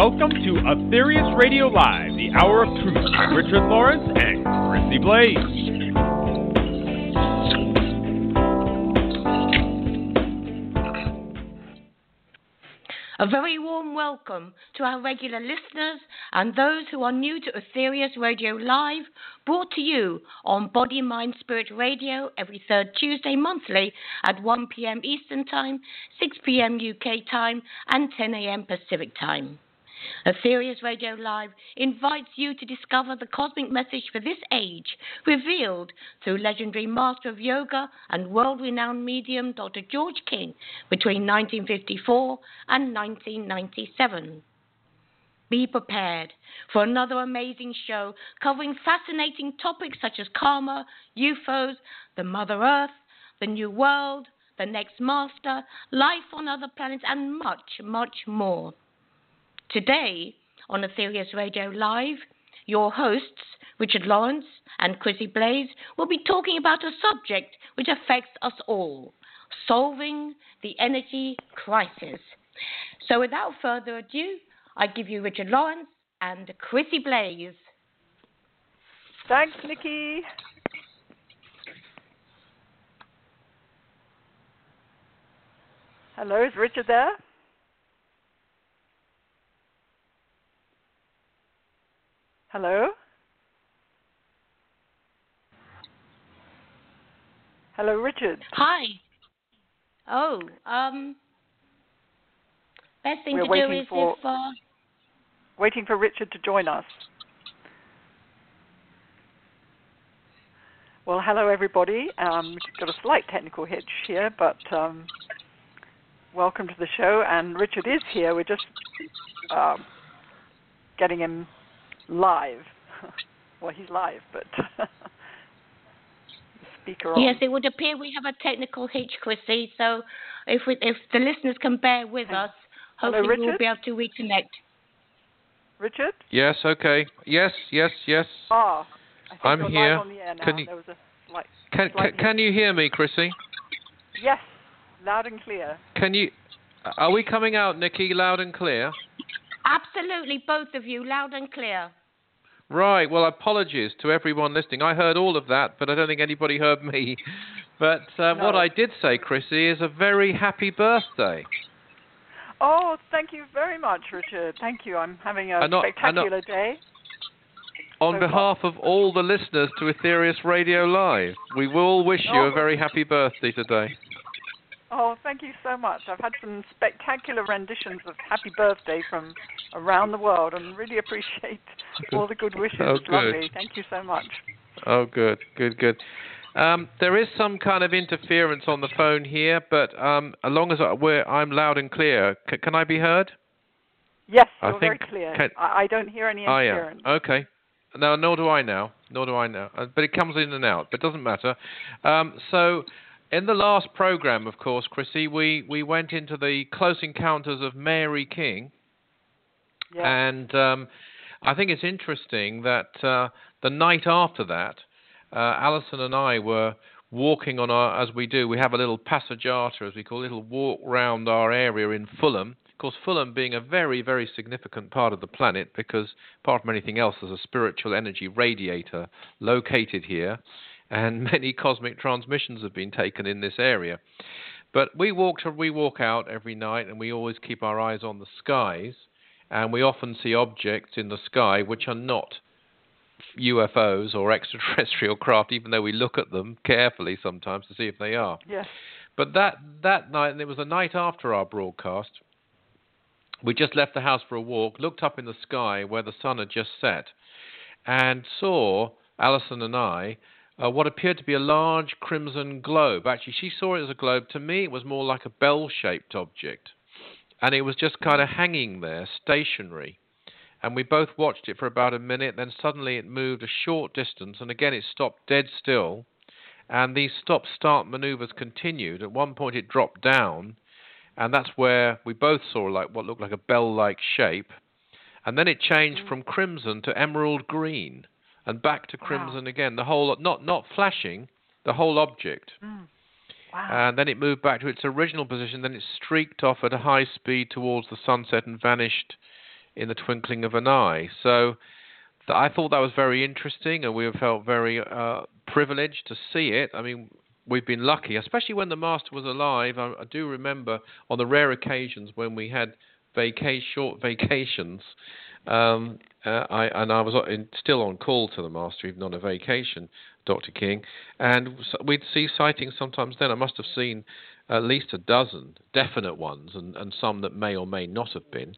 welcome to Aetherius Radio Live, the Hour of Truth with Richard Lawrence and Chrissy Blaze. A very warm welcome to our regular listeners and those who are new to Aetherius Radio Live, brought to you on Body, Mind, Spirit Radio every third Tuesday monthly at 1 p.m. Eastern Time, 6 p.m. UK time, and 10 a.m. Pacific Time. Aetherius Radio Live invites you to discover the cosmic message for this age, revealed through legendary master of yoga and world renowned medium Dr. George King between 1954 and 1997. Be prepared for another amazing show covering fascinating topics such as karma, UFOs, the Mother Earth, the New World, the next master, life on other planets, and much, much more. Today on Aetherius Radio Live, your hosts, Richard Lawrence and Chrissy Blaze, will be talking about a subject which affects us all solving the energy crisis. So, without further ado, I give you Richard Lawrence and Chrissy Blaze. Thanks, Nikki. Hello, is Richard there? Hello? Hello, Richard. Hi. Oh, um, best thing We're to do is for- if uh, Waiting for Richard to join us. Well, hello, everybody. Um, we've got a slight technical hitch here, but um, welcome to the show. And Richard is here. We're just um, getting him live. well, he's live, but the speaker on. yes, it would appear we have a technical hitch, Chrissy. So if we, if the listeners can bear with us, Hello, hopefully we'll be able to reconnect. Richard? Yes, okay. Yes, yes, yes. Ah, I think I'm you're here. Live on the air now. Can you- There was a slight. Can, can, can you hear me, Chrissy? Yes, loud and clear. Can you? Are we coming out, Nikki, loud and clear? Absolutely, both of you, loud and clear. Right. Well, apologies to everyone listening. I heard all of that, but I don't think anybody heard me. But uh, what I did say, Chrissy, is a very happy birthday. Oh, thank you very much, Richard. Thank you. I'm having a not- spectacular day. On So behalf of all the listeners to Aetherius Radio Live, we will wish you Oh. a very happy birthday today. Oh, thank you so much. I've had some spectacular renditions of Happy Birthday from around the world and really appreciate all the good wishes. Oh, good. lovely. Thank you so much. Oh, good, good, good. Um, there is some kind of interference on the phone here, but um, as long as I, we're, I'm loud and clear, c- can I be heard? Yes, I you're very think- clear. can- I, I don't hear any I am. interference. Okay. No, nor do I now. Nor do I now. Uh, but it comes in and out. But it doesn't matter. Um, so, in the last program, of course, Chrissy, we, we went into the close encounters of Mary King. And um, I think it's interesting that uh, the night after that, uh, Alison and I were walking on our, as we do, we have a little passeggiata, as we call it, a little walk round our area in Fulham. Of course, Fulham being a very, very significant part of the planet because, apart from anything else, there's a spiritual energy radiator located here, and many cosmic transmissions have been taken in this area. But we walk to, we walk out every night, and we always keep our eyes on the skies, and we often see objects in the sky which are not UFOs or extraterrestrial craft, even though we look at them carefully sometimes to see if they are. yes. But that that night, and it was the night after our broadcast, we just left the house for a walk, looked up in the sky where the sun had just set, and saw Alison and I uh, what appeared to be a large crimson globe. Actually, she saw it as a globe. To me, it was more like a bell-shaped object, and it was just kind of hanging there, stationary. And we both watched it for about a minute. Then suddenly it moved a short distance, and again it stopped dead still and these stop start maneuvers continued. At one point, it dropped down, and that's where we both saw like what looked like a bell like shape. And then it changed from crimson to emerald green, and back to crimson again. The whole not not flashing, the whole object. Mm. Wow. And then it moved back to its original position. Then it streaked off at a high speed towards the sunset and vanished in the twinkling of an eye. So th- I thought that was very interesting, and we have felt very uh, privileged to see it. I mean, we've been lucky, especially when the master was alive. I, I do remember on the rare occasions when we had vacation, short vacations. Um, uh, I and I was in, still on call to the master, even on a vacation, Dr. King, and we'd see sightings sometimes. Then I must have seen at least a dozen definite ones, and, and some that may or may not have been.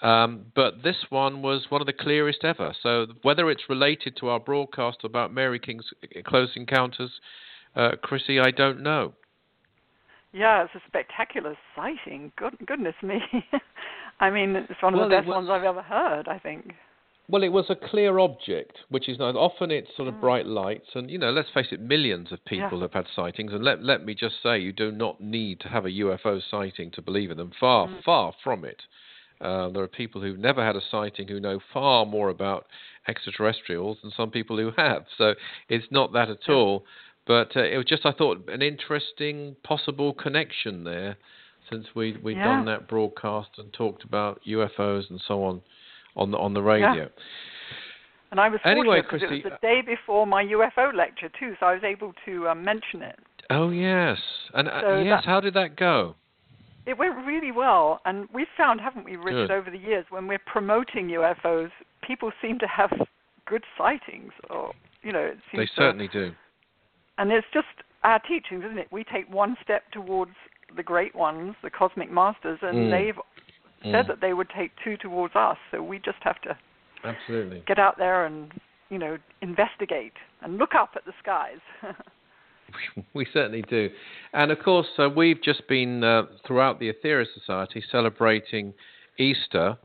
Um, but this one was one of the clearest ever. So whether it's related to our broadcast about Mary King's close encounters, uh, Chrissy, I don't know. Yeah, it's a spectacular sighting. Good, goodness me. I mean, it's one of well, the best was, ones I've ever heard, I think. Well, it was a clear object, which is nice. Often it's sort of mm. bright lights, and you know, let's face it, millions of people yeah. have had sightings. And let let me just say, you do not need to have a UFO sighting to believe in them. Far, mm. far from it. Uh, there are people who've never had a sighting who know far more about extraterrestrials than some people who have. So it's not that at all. But uh, it was just, I thought, an interesting possible connection there, since we we'd yeah. done that broadcast and talked about UFOs and so on on the on the radio. Yeah. And I was anyway, because Chrissy, it was the day before my UFO lecture too, so I was able to um, mention it. Oh yes, and uh, yes, that, how did that go? It went really well, and we've found, haven't we, Richard, Good. over the years, when we're promoting UFOs, people seem to have good sightings, or you know, it seems They to, certainly do. And it's just our teachings, isn't it? We take one step towards the great ones, the cosmic masters, and Mm. they've Mm. said that they would take two towards us. So we just have to Absolutely. get out there and you know investigate and look up at the skies. we certainly do. And of course, uh, we've just been uh, throughout the Aetherius Society celebrating Easter,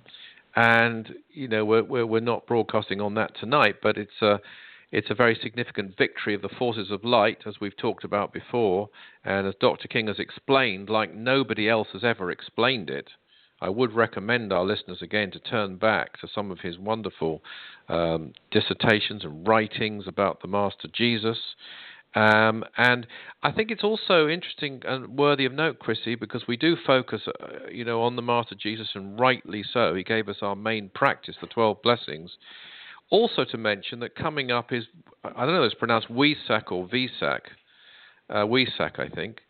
and you know we're, we're we're not broadcasting on that tonight, but it's a it's a very significant victory of the forces of light, as we've talked about before, and as Dr. King has explained, like nobody else has ever explained it. I would recommend our listeners again to turn back to some of his wonderful um, dissertations and writings about the Master Jesus. Um, and I think it's also interesting and worthy of note, Chrissy, because we do focus, uh, you know, on the Master Jesus, and rightly so. He gave us our main practice, the 12 blessings. Also to mention that coming up is, I don't know if it's pronounced Wesak or Visak, uh, Wesak, I think,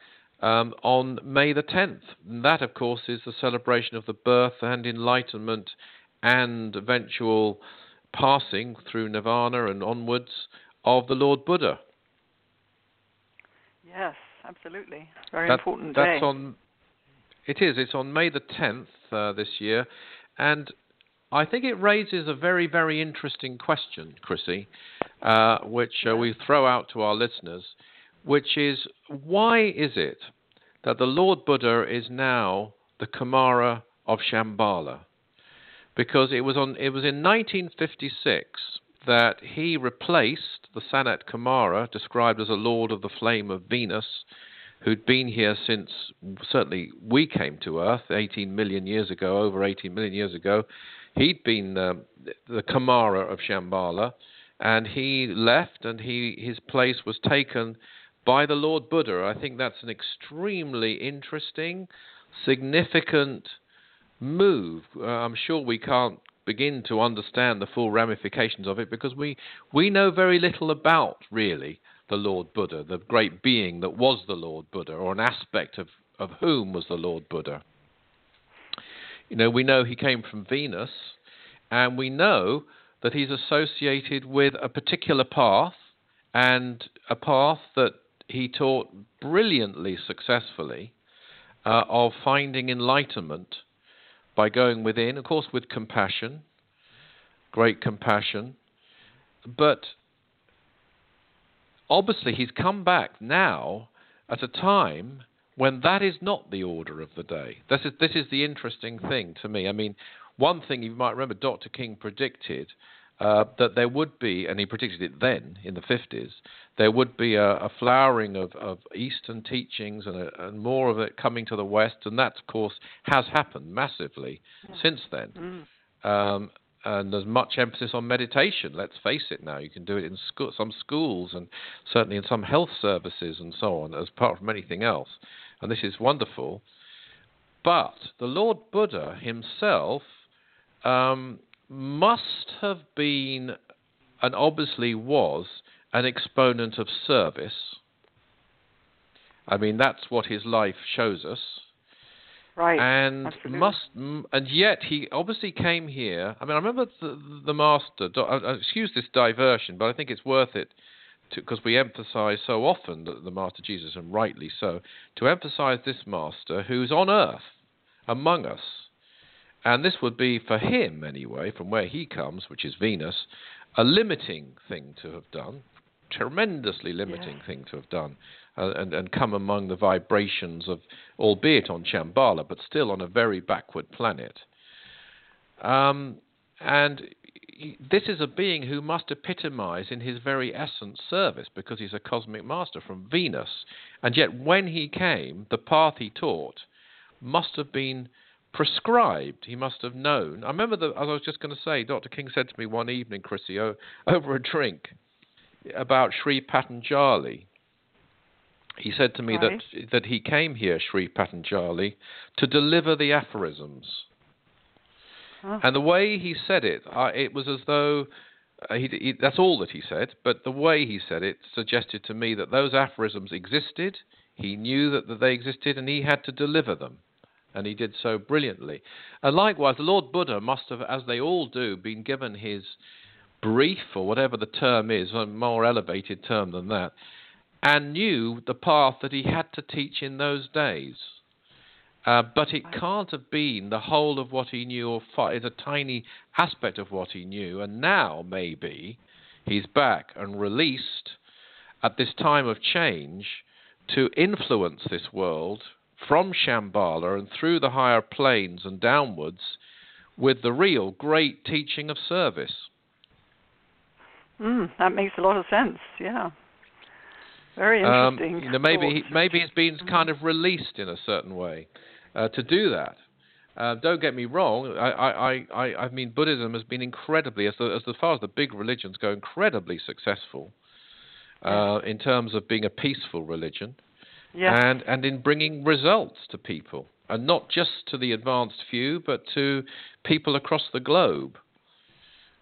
um, on May the 10th. And that, of course, is the celebration of the birth and enlightenment and eventual passing through nirvana and onwards of the Lord Buddha. yes, absolutely. Very That- important that's day. on. It is. It's on May the 10th uh, this year, and I think it raises a very, very interesting question, Chrissy, uh, which uh, we throw out to our listeners, which is why is it that the Lord Buddha is now the Kumara of Shambhala? Because it was on. It was in 1956 that he replaced the Sanat Kumara, described as a Lord of the Flame of Venus, who'd been here since certainly we came to Earth 18 million years ago, over 18 million years ago. He'd been um, the Kumara of Shambhala, and he left, and he his place was taken by the Lord Buddha. I think that's an extremely interesting, significant move. Uh, I'm sure we can't begin to understand the full ramifications of it because we we know very little about really the Lord Buddha, the great being that was the Lord Buddha, or an aspect of, of whom was the Lord Buddha. You know, we know he came from Venus, and we know that he's associated with a particular path, and a path that he taught brilliantly successfully uh, of finding enlightenment by going within, of course, with compassion, great compassion. But obviously, he's come back now at a time when that is not the order of the day. This is, this is the interesting thing to me. I mean, one thing you might remember Dr. King predicted uh, that there would be, and he predicted it then in the 50s, there would be a, a flowering of, of Eastern teachings and, a, and, more of it coming to the West, and that, of course, has happened massively yeah. since then. Mm. Um, and there's much emphasis on meditation. Let's face it now. You can do it in some schools and certainly in some health services and so on, as part from anything else. And this is wonderful. But the Lord Buddha himself um, must have been, and obviously was, an exponent of service. I mean, that's what his life shows us. Right. And absolutely. must, and yet he obviously came here. I mean, I remember the, the master. uh, uh, Excuse this diversion, but I think it's worth it because we emphasize so often that the Master Jesus, and rightly so, to emphasize this Master who's on earth among us. And this would be for him, anyway, from where he comes, which is Venus, a limiting thing to have done, tremendously limiting thing to have done, uh, and, and come among the vibrations of, albeit on Shambhala, but still on a very backward planet. Um, and this is a being who must epitomize in his very essence service because he's a cosmic master from Venus. And yet, when he came, the path he taught must have been prescribed. He must have known. I remember, the, as I was just going to say, Dr. King said to me one evening, Chrissy, over a drink, about Sri Patanjali. He said to me Right. that that he came here, Sri Patanjali, to deliver the aphorisms. Oh. And the way he said it, I, it was as though uh, he, he, that's all that he said. But the way he said it suggested to me that those aphorisms existed. He knew that, that they existed, and he had to deliver them, and he did so brilliantly. And likewise, the Lord Buddha must have, as they all do, been given his brief or whatever the term is, a more elevated term than that, and knew the path that he had to teach in those days. Uh, but it can't have been the whole of what he knew, or fi- it's a tiny aspect of what he knew. And now, maybe, he's back and released at this time of change to influence this world from Shambhala and through the higher planes and downwards with the real great teaching of service. Mm, that makes a lot of sense. Yeah. Very Um, interesting. you know, maybe he, maybe he's been kind of released in a certain way uh, to do that. Uh, don't get me wrong. I, I, I, I- mean, Buddhism has been incredibly, as, the, as far as the big religions go, incredibly successful uh, in terms of being a peaceful religion yeah. and and in bringing results to people, and not just to the advanced few, but to people across the globe.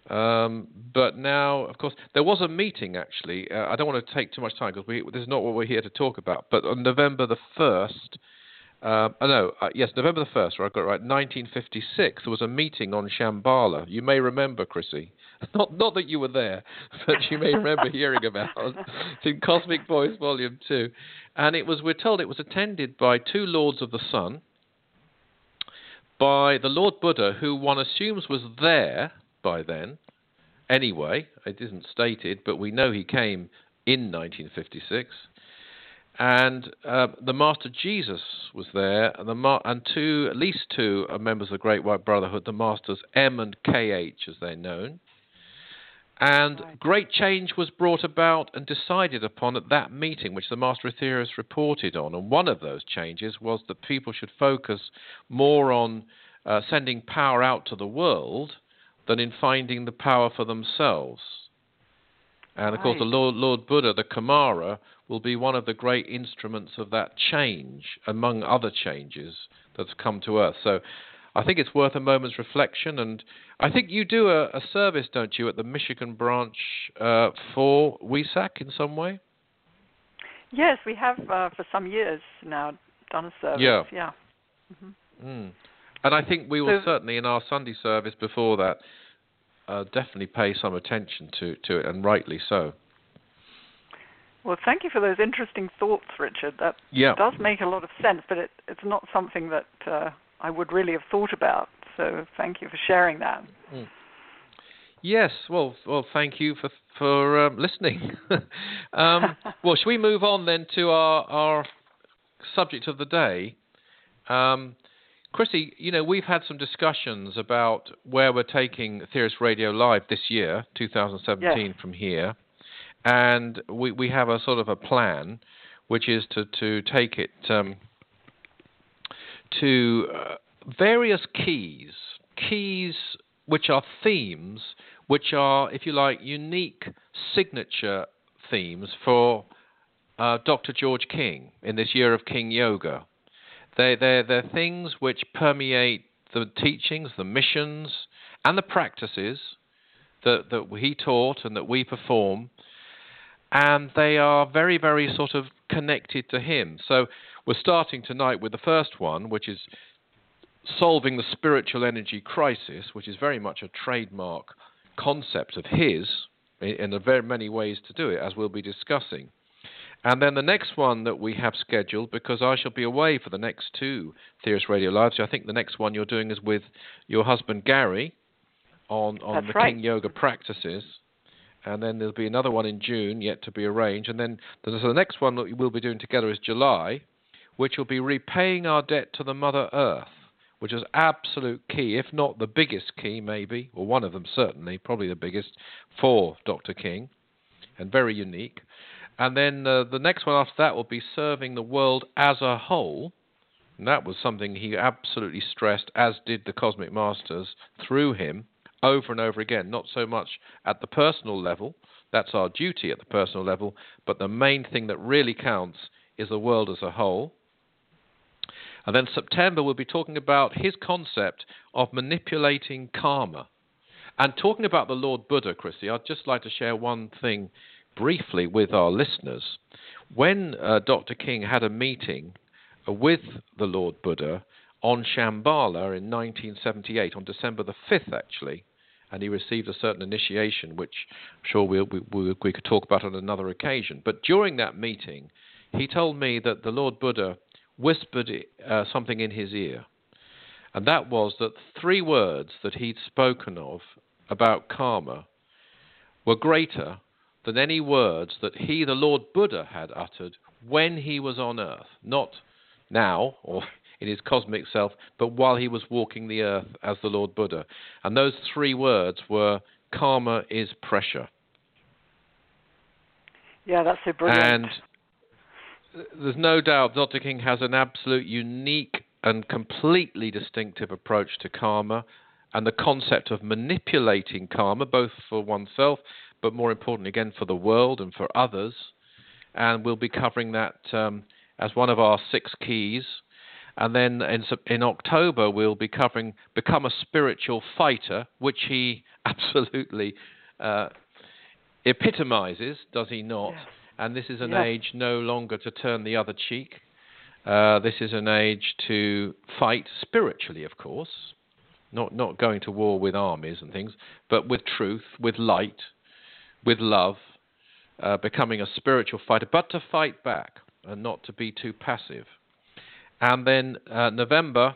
Um, but now, of course, there was a meeting actually. Uh, I don't want to take too much time because this is not what we're here to talk about. But on November the first, uh, oh, no, uh, yes, November the first, right, I got it right. 1956, there was a meeting on Shambhala. You may remember, Chrissy. Not not that you were there, but you may remember hearing about it. It's in Cosmic Voice Volume Two, and it was we're told it was attended by two lords of the sun, by the Lord Buddha, who one assumes was there by then. Anyway, it isn't stated, but we know he came in 1956. And uh, the Master Jesus was there, and, the ma- and two, at least two, are members of the Great White Brotherhood, the Masters M and KH, as they're known. And great change was brought about and decided upon at that meeting, which the Master Aetherius reported on. And one of those changes was that people should focus more on uh, sending power out to the world than in finding the power for themselves. And of course, the Lord, Lord Buddha, the Kumara, will be one of the great instruments of that change, among other changes that's come to Earth. So I think it's worth a moment's reflection. And I think you do a, a service, don't you, at the Michigan branch uh, for Wesak in some way? Yes, we have uh, for some years now done a service. Yeah. Yeah. Mm. And I think we will So- certainly, in our Sunday service before that, uh, definitely pay some attention to, to it, and rightly so. Well, thank you for those interesting thoughts, Richard. That Yeah. does make a lot of sense, but it, it's not something that uh, I would really have thought about. So thank you for sharing that. Yes, well, well, thank you for for um, listening. um, well, should we move on then to our our subject of the day? Um, Chrissy, you know, we've had some discussions about where we're taking Aetherius Radio Live this year, 2017, Yes. from here, and we we have a sort of a plan, which is to to take it um, to uh, various keys, keys which are themes, which are, if you like, unique signature themes for uh, Dr. George King in this year of King Yoga. They, they're, they're things which permeate the teachings, the missions, and the practices that, that he taught and that we perform, and they are very, very sort of connected to him. So we're starting tonight with the first one, which is solving the spiritual energy crisis, which is very much a trademark concept of his, in, in very many ways to do it, as we'll be discussing. And then the next one that we have scheduled, because I shall be away for the next two Aetherius Radio Lives, I think the next one you're doing is with your husband Gary on, on the right. King Yoga practices. And then there'll be another one in June, yet to be arranged. And then so the next one that we'll be doing together is July, which will be repaying our debt to the Mother Earth, which is absolute key, if not the biggest key, maybe, or one of them certainly, probably the biggest for Dr. King, and very unique. And then uh, the next one after that will be serving the world as a whole. And that was something he absolutely stressed, as did the Cosmic Masters through him over and over again. Not so much at the personal level, that's our duty at the personal level, but the main thing that really counts is the world as a whole. And then September, we'll be talking about his concept of manipulating karma. And talking about the Lord Buddha, Chrissy, I'd just like to share one thing briefly with our listeners. When uh, Dr. King had a meeting with the Lord Buddha on Shambhala in 1978, on December the 5th, actually, and he received a certain initiation, which I'm sure we'll, we, we could talk about on another occasion. But during that meeting, he told me that the Lord Buddha whispered uh, something in his ear. And that was that three words that he'd spoken of about karma were greater than any words that he, the Lord Buddha, had uttered when he was on earth. Not now or in his cosmic self, but while he was walking the earth as the Lord Buddha. And those three words were karma is pressure. Yeah, that's so brilliant. And there's no doubt Dr. King has an absolute unique and completely distinctive approach to karma and the concept of manipulating karma, both for oneself but more importantly, again, for the world and for others. And we'll be covering that um, as one of our six keys. And then in, in October, we'll be covering Become a Spiritual Fighter, which he absolutely uh, epitomizes, does he not? Yes. And this is an Yes. age no longer to turn the other cheek. Uh, this is an age to fight spiritually, of course, not not going to war with armies and things, but with truth, with light, with love, uh, becoming a spiritual fighter, but to fight back and not to be too passive. And then uh, November,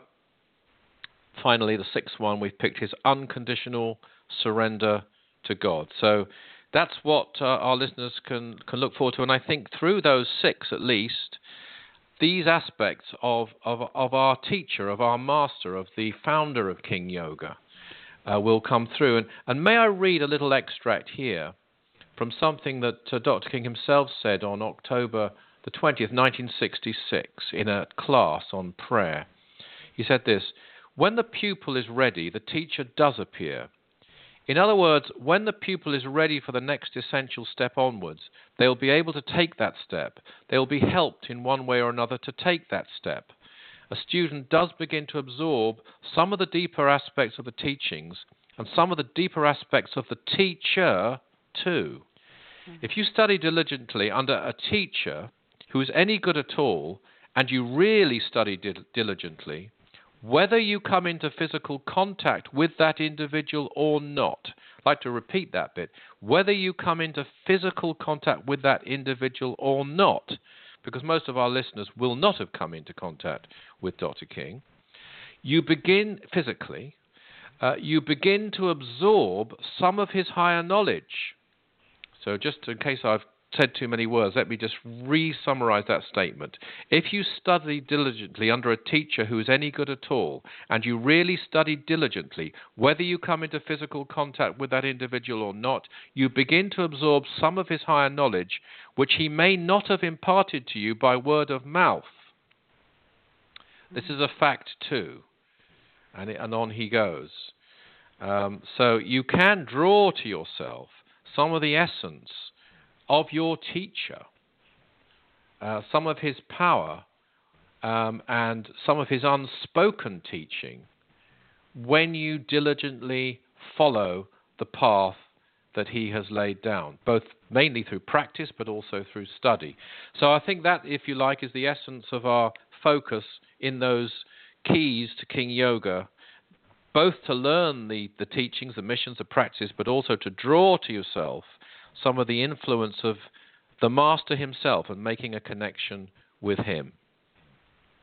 finally, the sixth one we've picked is unconditional surrender to God. So that's what uh, our listeners can, can look forward to. And I think through those six at least, these aspects of, of, of our teacher, of our master, of the founder of King Yoga uh, will come through. And, and may I read a little extract here from something that uh, Dr. King himself said on October the 20th, 1966, in a class on prayer. He said this When the pupil is ready, the teacher does appear. In other words, when the pupil is ready for the next essential step onwards, they will be able to take that step. They will be helped in one way or another to take that step. A student does begin to absorb some of the deeper aspects of the teachings and some of the deeper aspects of the teacher too. If you study diligently under a teacher who is any good at all, and you really study dil- diligently, whether you come into physical contact with that individual or not, I'd like to repeat that bit, whether you come into physical contact with that individual or not, because most of our listeners will not have come into contact with Dr. King, you begin physically, uh, you begin to absorb some of his higher knowledge. So, just in case I've said too many words, let me just re summarize that statement. If you study diligently under a teacher who is any good at all, and you really study diligently, whether you come into physical contact with that individual or not, you begin to absorb some of his higher knowledge, which he may not have imparted to you by word of mouth. This is a fact too. And, it, and on he goes. Um, so you can draw to yourself some of the essence of your teacher, uh, some of his power, um, and some of his unspoken teaching when you diligently follow the path that he has laid down, both mainly through practice but also through study. So I think that, if you like, is the essence of our focus in those keys to King Yoga, both to learn the, the teachings, the missions, the practice, but also to draw to yourself some of the influence of the Master himself and making a connection with him.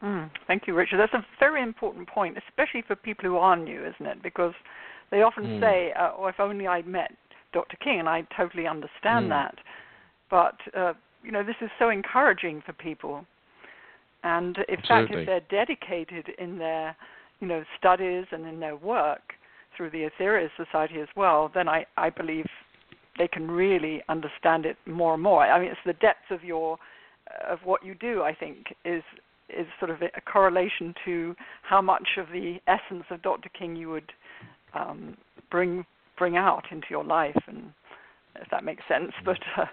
Mm, thank you, Richard. That's a very important point, especially for people who are new, isn't it? Because they often mm. say, uh, "Oh, if only I'd met Dr. King," and I totally understand mm. that. But uh, you know, this is so encouraging for people, and in Absolutely. fact, if they're dedicated in their, you know, studies and in their work through the Aetherius Society as well, then I, I believe they can really understand it more and more. I mean, it's the depth of your of what you do. I think is is sort of a correlation to how much of the essence of Dr. King you would um, bring bring out into your life, and if that makes sense. But uh,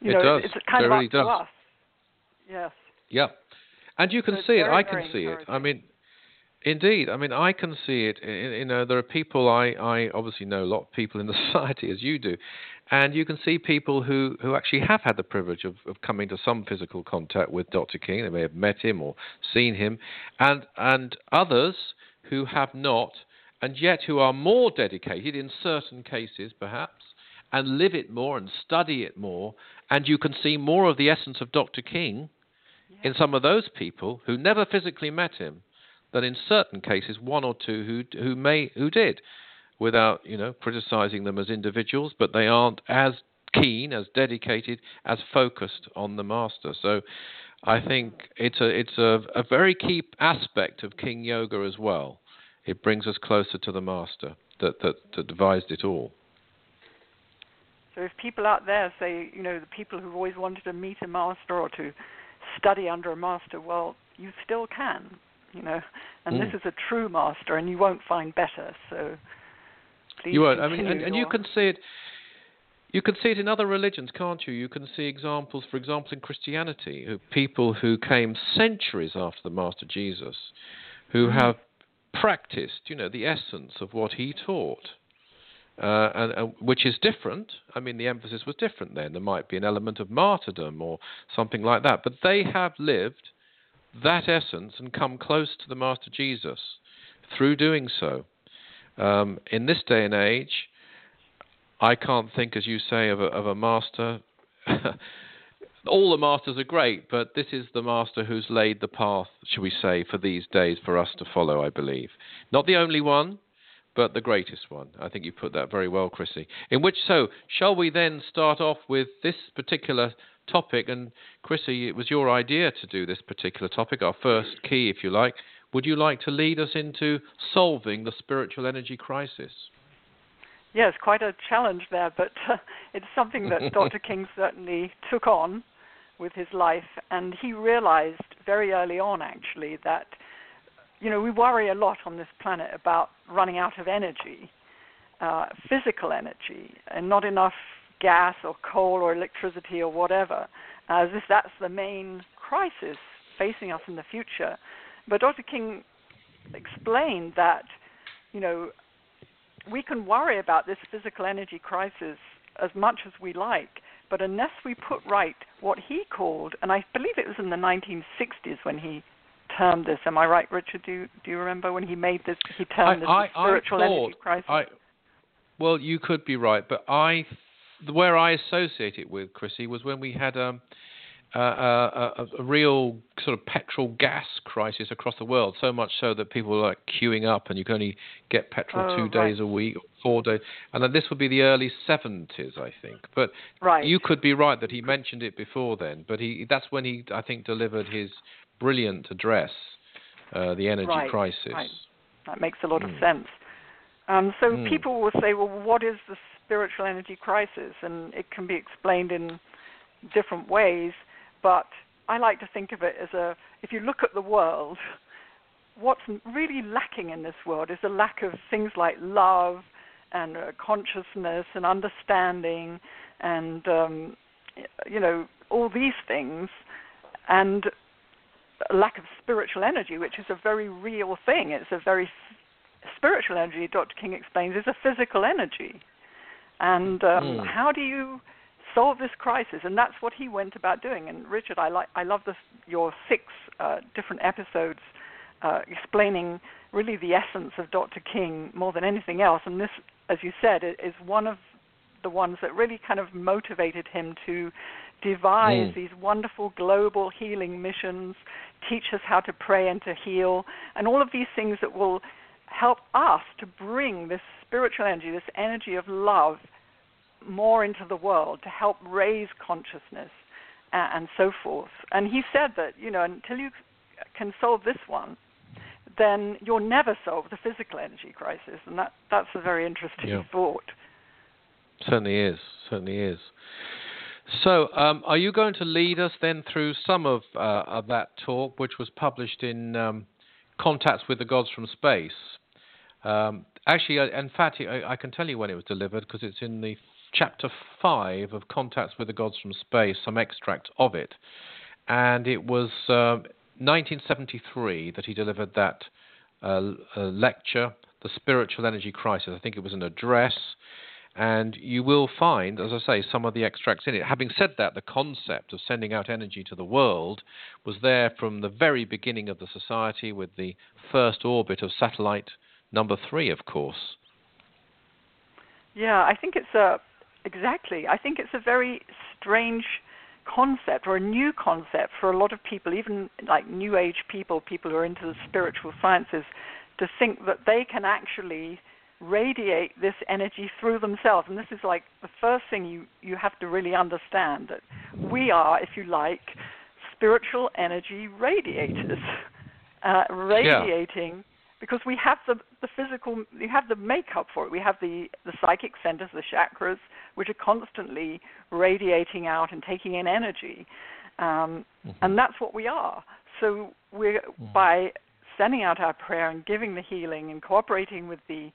you it know, does. it's kind it of really up does. to us. Yes. Yeah, and you can So see it. very, I can see it. I mean, indeed. I mean, I can see it. You know, there are people I, I obviously know a lot of people in the society as you do, and you can see people who, who actually have had the privilege of, of coming to some physical contact with Dr. King. They may have met him or seen him, and and others who have not, and yet who are more dedicated in certain cases, perhaps, and live it more and study it more, and you can see more of the essence of Dr. King in some of those people who never physically met him than in certain cases one or two who who may who did without you know criticizing them as individuals but they aren't as keen as dedicated as focused on the master. So i think it's a it's a, a very key aspect of king yoga as well. It brings us closer to the master that that, that devised it all. So if people out there say, you know, the people who've always wanted to meet a master or to study under a master, well, you still can, you know. And Mm. this is a true master, and you won't find better. So please you won't. I mean, and, and you can see it. You can see it in other religions, can't you? You can see examples, for example, in Christianity, people who came centuries after the Master Jesus, who Mhm. have practiced, you know, the essence of what he taught, uh, and, and which is different. I mean, the emphasis was different then. There might be an element of martyrdom or something like that, but they have lived that essence and come close to the Master Jesus through doing so. Um, in this day and age, I can't think, as you say, of a, of a master. All the masters are great, but this is the master who's laid the path, shall we say, for these days for us to follow, I believe. Not the only one, but the greatest one. I think you put that very well, Chrissy. In which, so, shall we then start off with this particular topic? And Chrissy, it was your idea to do this particular topic, our first key, if you like. Would you like to lead us into solving the spiritual energy crisis? Yes, quite a challenge there, but uh, it's something that Dr. King certainly took on with his life, and he realized very early on, actually, that you know we worry a lot on this planet about running out of energy, uh, physical energy, and not enough gas or coal or electricity or whatever, as if that's the main crisis facing us in the future. But Dr. King explained that you know we can worry about this physical energy crisis as much as we like, but unless we put right what he called, and I believe it was in the 1960s when he termed this. Am I right, Richard? Do you, do you remember when he made this? He termed this I, the I, spiritual I energy crisis. I, well, you could be right, but I, where I associate it with Chrissy was when we had um, a, a, a, a real sort of petrol gas crisis across the world. So much so that people were like queuing up, and you can only get petrol Oh, two right. days a week, or four days, and then this would be the early seventies, I think. But right. you could be right that he mentioned it before then, but he that's when he I think delivered his brilliant address, uh, the energy Right, crisis. right. That makes a lot Mm. of sense. Um, so Mm. people will say, well, what is the spiritual energy crisis? And it can be explained in different ways, but I like to think of it as a if you look at the world, what's really lacking in this world is a lack of things like love and uh, consciousness and understanding and um, you know all these things and a lack of spiritual energy which is a very real thing it's a very spiritual energy, Dr. King explains, is a physical energy. And um, mm. how do you solve this crisis? And that's what he went about doing. And Richard, I like I love this, your six uh, different episodes uh, explaining really the essence of Dr. King more than anything else. And this, as you said, is one of the ones that really kind of motivated him to devise mm. these wonderful global healing missions, teach us how to pray and to heal, and all of these things that will help us to bring this spiritual energy, this energy of love, more into the world to help raise consciousness and, and so forth. And he said that, you know, until you can solve this one, then you'll never solve the physical energy crisis. And that, that's a very interesting yeah. thought. Certainly is. Certainly is. So, um, are you going to lead us then through some of, uh, of that talk, which was published in um, Contacts with the Gods from Space? Um, actually, uh, in fact, I, I, can tell you when it was delivered because it's in the chapter 5 of Contacts with the Gods from Space, some extract of it. And it was uh, 1973 that he delivered that uh, lecture, The Spiritual Energy Crisis. I think it was an address and you will find, as I say, some of the extracts in it. Having said that, the concept of sending out energy to the world was there from the very beginning of the society with the first orbit of satellite number three, of course. Yeah, I think it's a exactly. I think it's a very strange concept or a new concept for a lot of people, even like new age people, people who are into the spiritual sciences, to think that they can actually radiate this energy through themselves. And this is like the first thing you, you have to really understand that we are, if you like, spiritual energy radiators, uh, radiating. Because we have the the physical, we have the makeup for it. We have the the psychic centers, the chakras, which are constantly radiating out and taking in energy, um, mm-hmm. and that's what we are. So we're mm-hmm. by sending out our prayer and giving the healing and cooperating with the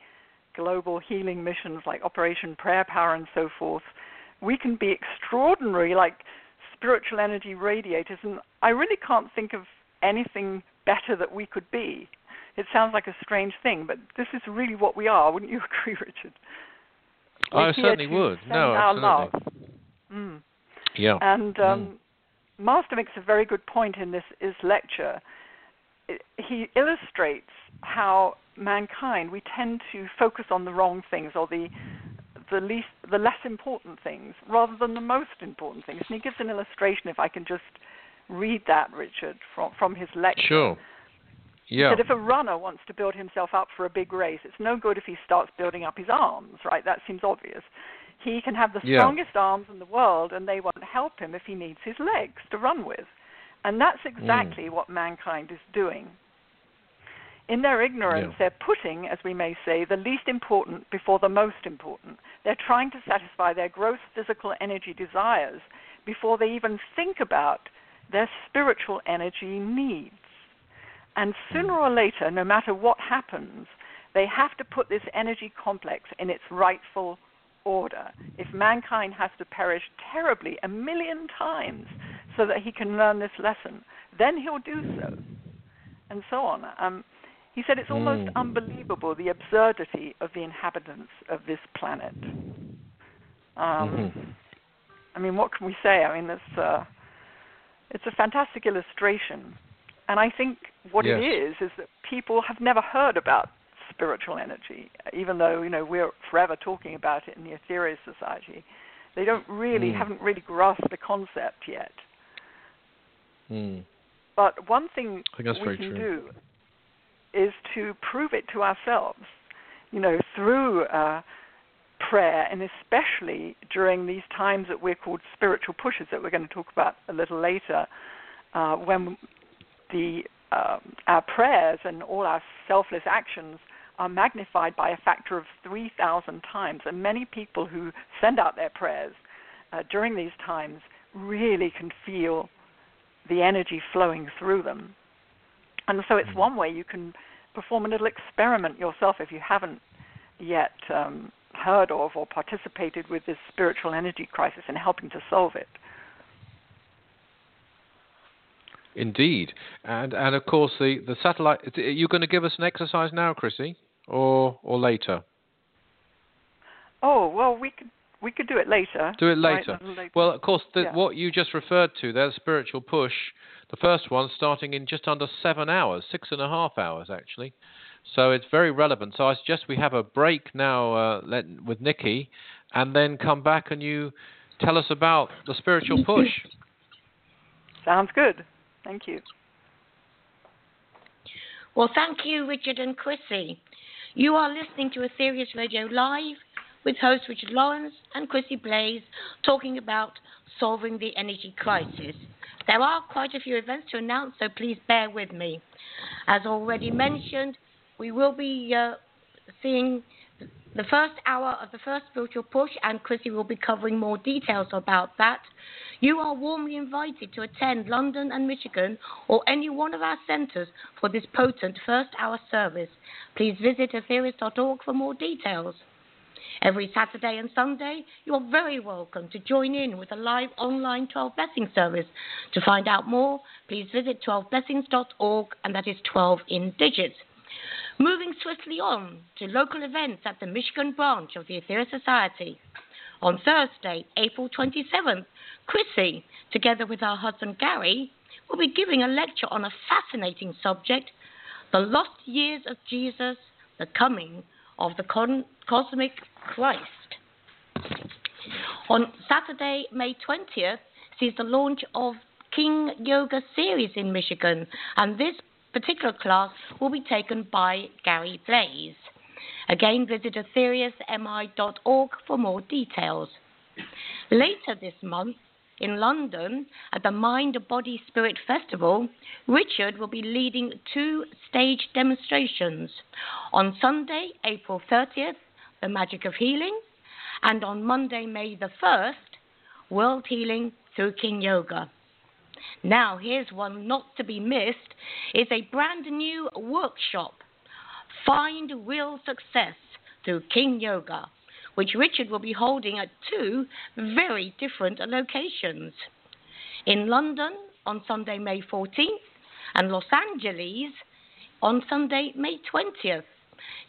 global healing missions like Operation Prayer Power and so forth, we can be extraordinary, like spiritual energy radiators. And I really can't think of anything better that we could be. It sounds like a strange thing, but this is really what we are. Wouldn't you agree, Richard? We're I certainly would. No, absolutely. Mm. Yeah. And um, mm. Master makes a very good point in this his lecture. He illustrates how mankind we tend to focus on the wrong things or the the least the less important things rather than the most important things. And he gives an illustration if I can just read that, Richard, from from his lecture. Sure. Yeah. That if a runner wants to build himself up for a big race, it's no good if he starts building up his arms, right? That seems obvious. He can have the yeah. strongest arms in the world, and they won't help him if he needs his legs to run with. And that's mm. exactly mm. what mankind is doing in their ignorance, yeah. they're putting, as we may say, the least important before the most important. They're trying to satisfy their gross physical energy desires before they even think about their spiritual energy needs. And sooner or later, no matter what happens, they have to put this energy complex in its rightful order. If mankind has to perish terribly a million times so that he can learn this lesson, then he'll do so. And so on. Um, he said it's almost mm. unbelievable the absurdity of the inhabitants of this planet. Um, mm-hmm. I mean, what can we say? I mean, it's uh, it's a fantastic illustration, and I think what yes. it is is that people have never heard about spiritual energy, even though you know we're forever talking about it in the Aetherius Society. They don't really mm. haven't really grasped the concept yet. Mm. But one thing we can true. do is to prove it to ourselves, you know, through uh, prayer, and especially during these times that we're called spiritual pushes that we're going to talk about a little later, uh, when the um, our prayers and all our selfless actions are magnified by a factor of 3,000 times. And many people who send out their prayers uh, during these times really can feel the energy flowing through them. And so it's mm. one way you can perform a little experiment yourself if you haven't yet um, heard of or participated with this spiritual energy crisis and helping to solve it. Indeed, and and of course the the satellite. Are You're going to give us an exercise now, Chrissy, or or later? Oh well, we could we could do it later. Do it later. little later. Well, of course, the, Yeah. what you just referred to, there's spiritual push. The first one starting in just under seven hours, six and a half hours actually. So it's very relevant. So I suggest we have a break now uh, let, with Nikki, and then come back and you tell us about the spiritual push. Sounds good. Thank you. Well, thank you, Richard and Chrissy. You are listening to Aetherius Radio Live with host Richard Lawrence and Chrissy Blaze talking about solving the energy crisis. There are quite a few events to announce, so please bear with me. As already mentioned, we will be uh, seeing the first hour of the first spiritual push, and Chrissy will be covering more details about that. You are warmly invited to attend London and Michigan or any one of our centres for this potent first hour service. Please visit aetherius.org for more details. Every Saturday and Sunday, you are very welcome to join in with a live online 12 Blessing service. To find out more, please visit 12blessings.org, and that is 12 in digits. Moving swiftly on to local events at the Michigan branch of the Aetherius Society. On Thursday, April 27th, Chrissy, together with her husband Gary, will be giving a lecture on a fascinating subject the lost years of Jesus, the coming of the con- cosmic Christ. On Saturday, May 20th, sees the launch of King Yoga series in Michigan, and this particular class will be taken by Gary Blaze. Again, visit aetheriusmi.org for more details. Later this month, in London, at the Mind, Body, Spirit Festival, Richard will be leading two stage demonstrations. On Sunday, April 30th, The Magic of Healing, and on Monday, May the 1st, World Healing through King Yoga. Now, here's one not to be missed. It's a brand new workshop, Find Real Success through King Yoga, which Richard will be holding at two very different locations. In London on Sunday, May 14th, and Los Angeles on Sunday, May 20th.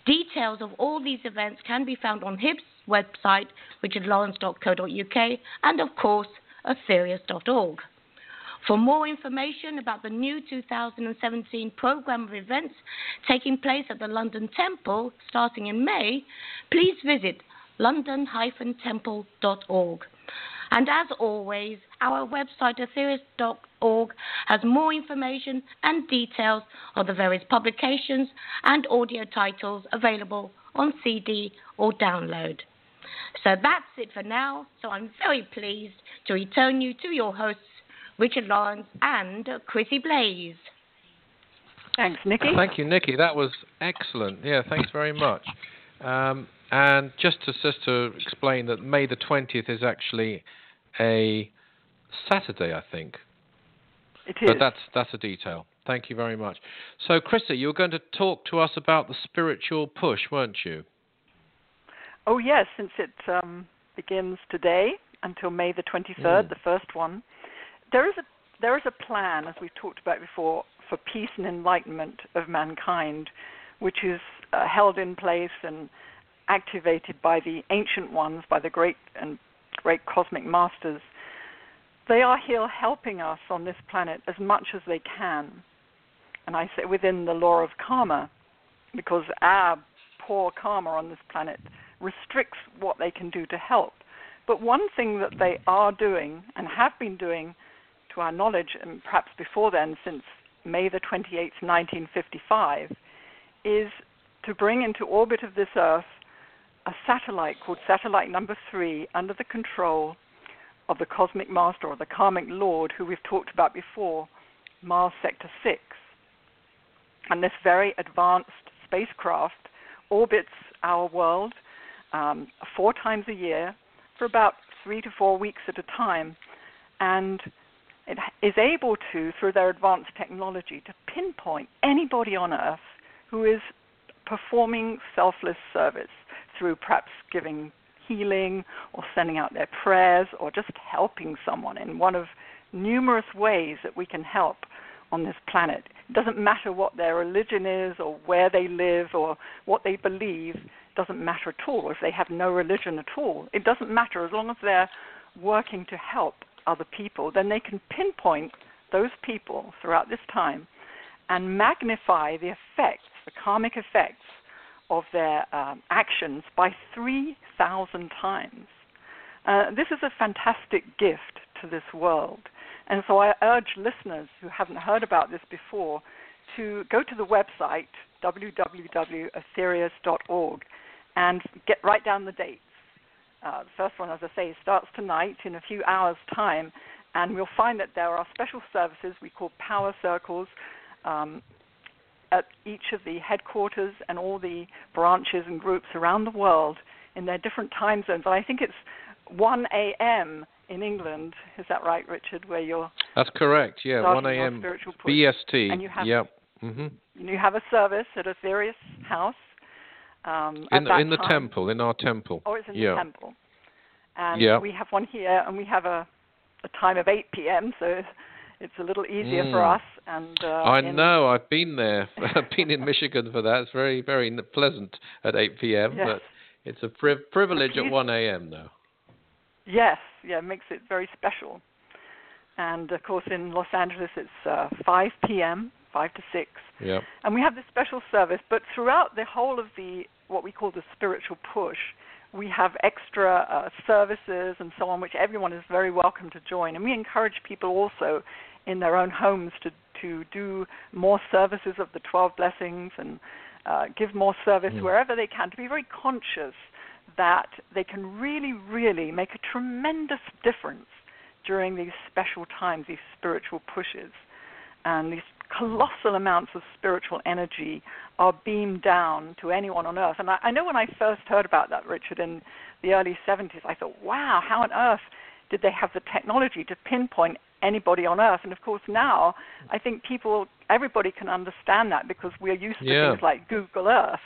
Details of all these events can be found on HIB's website, richardlawrence.co.uk, and of course, aetherius.org. For more information about the new 2017 program of events taking place at the London Temple starting in May, please visit london-temple.org. And as always, our website aetherius.org has more information and details of the various publications and audio titles available on CD or download. So that's it for now. So I'm very pleased to return you to your hosts, Richard Lawrence and Chrissy Blaze. Thanks, Nikki. Thank you, Nikki. That was excellent. Yeah, thanks very much. Um, and just to just to explain that May the twentieth is actually a Saturday, I think. It is. But that's that's a detail. Thank you very much. So, Chrissy, you were going to talk to us about the spiritual push, weren't you? Oh yes, since it um, begins today until May the 23rd, Mm. the first one, there is a there is a plan, as we've talked about before, for peace and enlightenment of mankind, which is uh, held in place and activated by the ancient ones, by the great and great cosmic masters. They are here helping us on this planet as much as they can, and I say within the law of karma, because our poor karma on this planet restricts what they can do to help. But one thing that they are doing and have been doing, our knowledge, and perhaps before then, since May the 28th, 1955, is to bring into orbit of this Earth a satellite called Satellite Number Three under the control of the Cosmic Master or the Karmic Lord, who we've talked about before, Mars Sector 6. And this very advanced spacecraft orbits our world um, four times a year for about three to four weeks at a time, and it is able to, through their advanced technology, to pinpoint anybody on Earth who is performing selfless service through perhaps giving healing or sending out their prayers or just helping someone in one of numerous ways that we can help on this planet It doesn't matter what their religion is or where they live or what they believe. It doesn't matter at all. If they have no religion at all, it doesn't matter as long as they're working to help other people. Then they can pinpoint those people throughout this time and magnify the effects, the karmic effects of their um, actions by 3,000 times. Uh, this is a fantastic gift to this world. And so I urge listeners who haven't heard about this before to go to the website www.aetherius.org and get write down the dates. Uh, the first one, as I say, starts tonight in a few hours' time, and we'll find that there are special services we call power circles um, at each of the headquarters and all the branches and groups around the world in their different time zones. And I think it's 1 a.m. in England. Is that right, Richard? Where you're that's correct. Yeah, 1 a.m. BST. And you have, yep. Mm-hmm. You have a service at Aetherius House. Um, in the, in the time. temple, in our temple. Oh, it's in yeah. the temple. And yeah. we have one here, and we have a, a time of 8 p.m. So it's a little easier mm. for us. And uh, I know I've been there. I've been in Michigan for that. It's very very pleasant at 8 p.m. Yes. But it's a pri- privilege at 1 a.m. though. Yes, yeah, it makes it very special. And of course, in Los Angeles, it's uh, 5 p.m., 5 to 6. Yeah. And we have this special service, but throughout the whole of the what we call the spiritual push, we have extra uh, services and so on, which everyone is very welcome to join. And we encourage people also in their own homes to to do more services of the 12 blessings and uh, give more service mm. wherever they can. To be very conscious that they can really, really make a tremendous difference during these special times, these spiritual pushes, and these colossal amounts of spiritual energy are beamed down to anyone on earth. And I, I know when I first heard about that, Richard, in the early 70s, I thought, wow, how on earth did they have the technology to pinpoint anybody on earth? And of course, now I think people, everybody can understand that because we're used to yeah. things like Google Earth.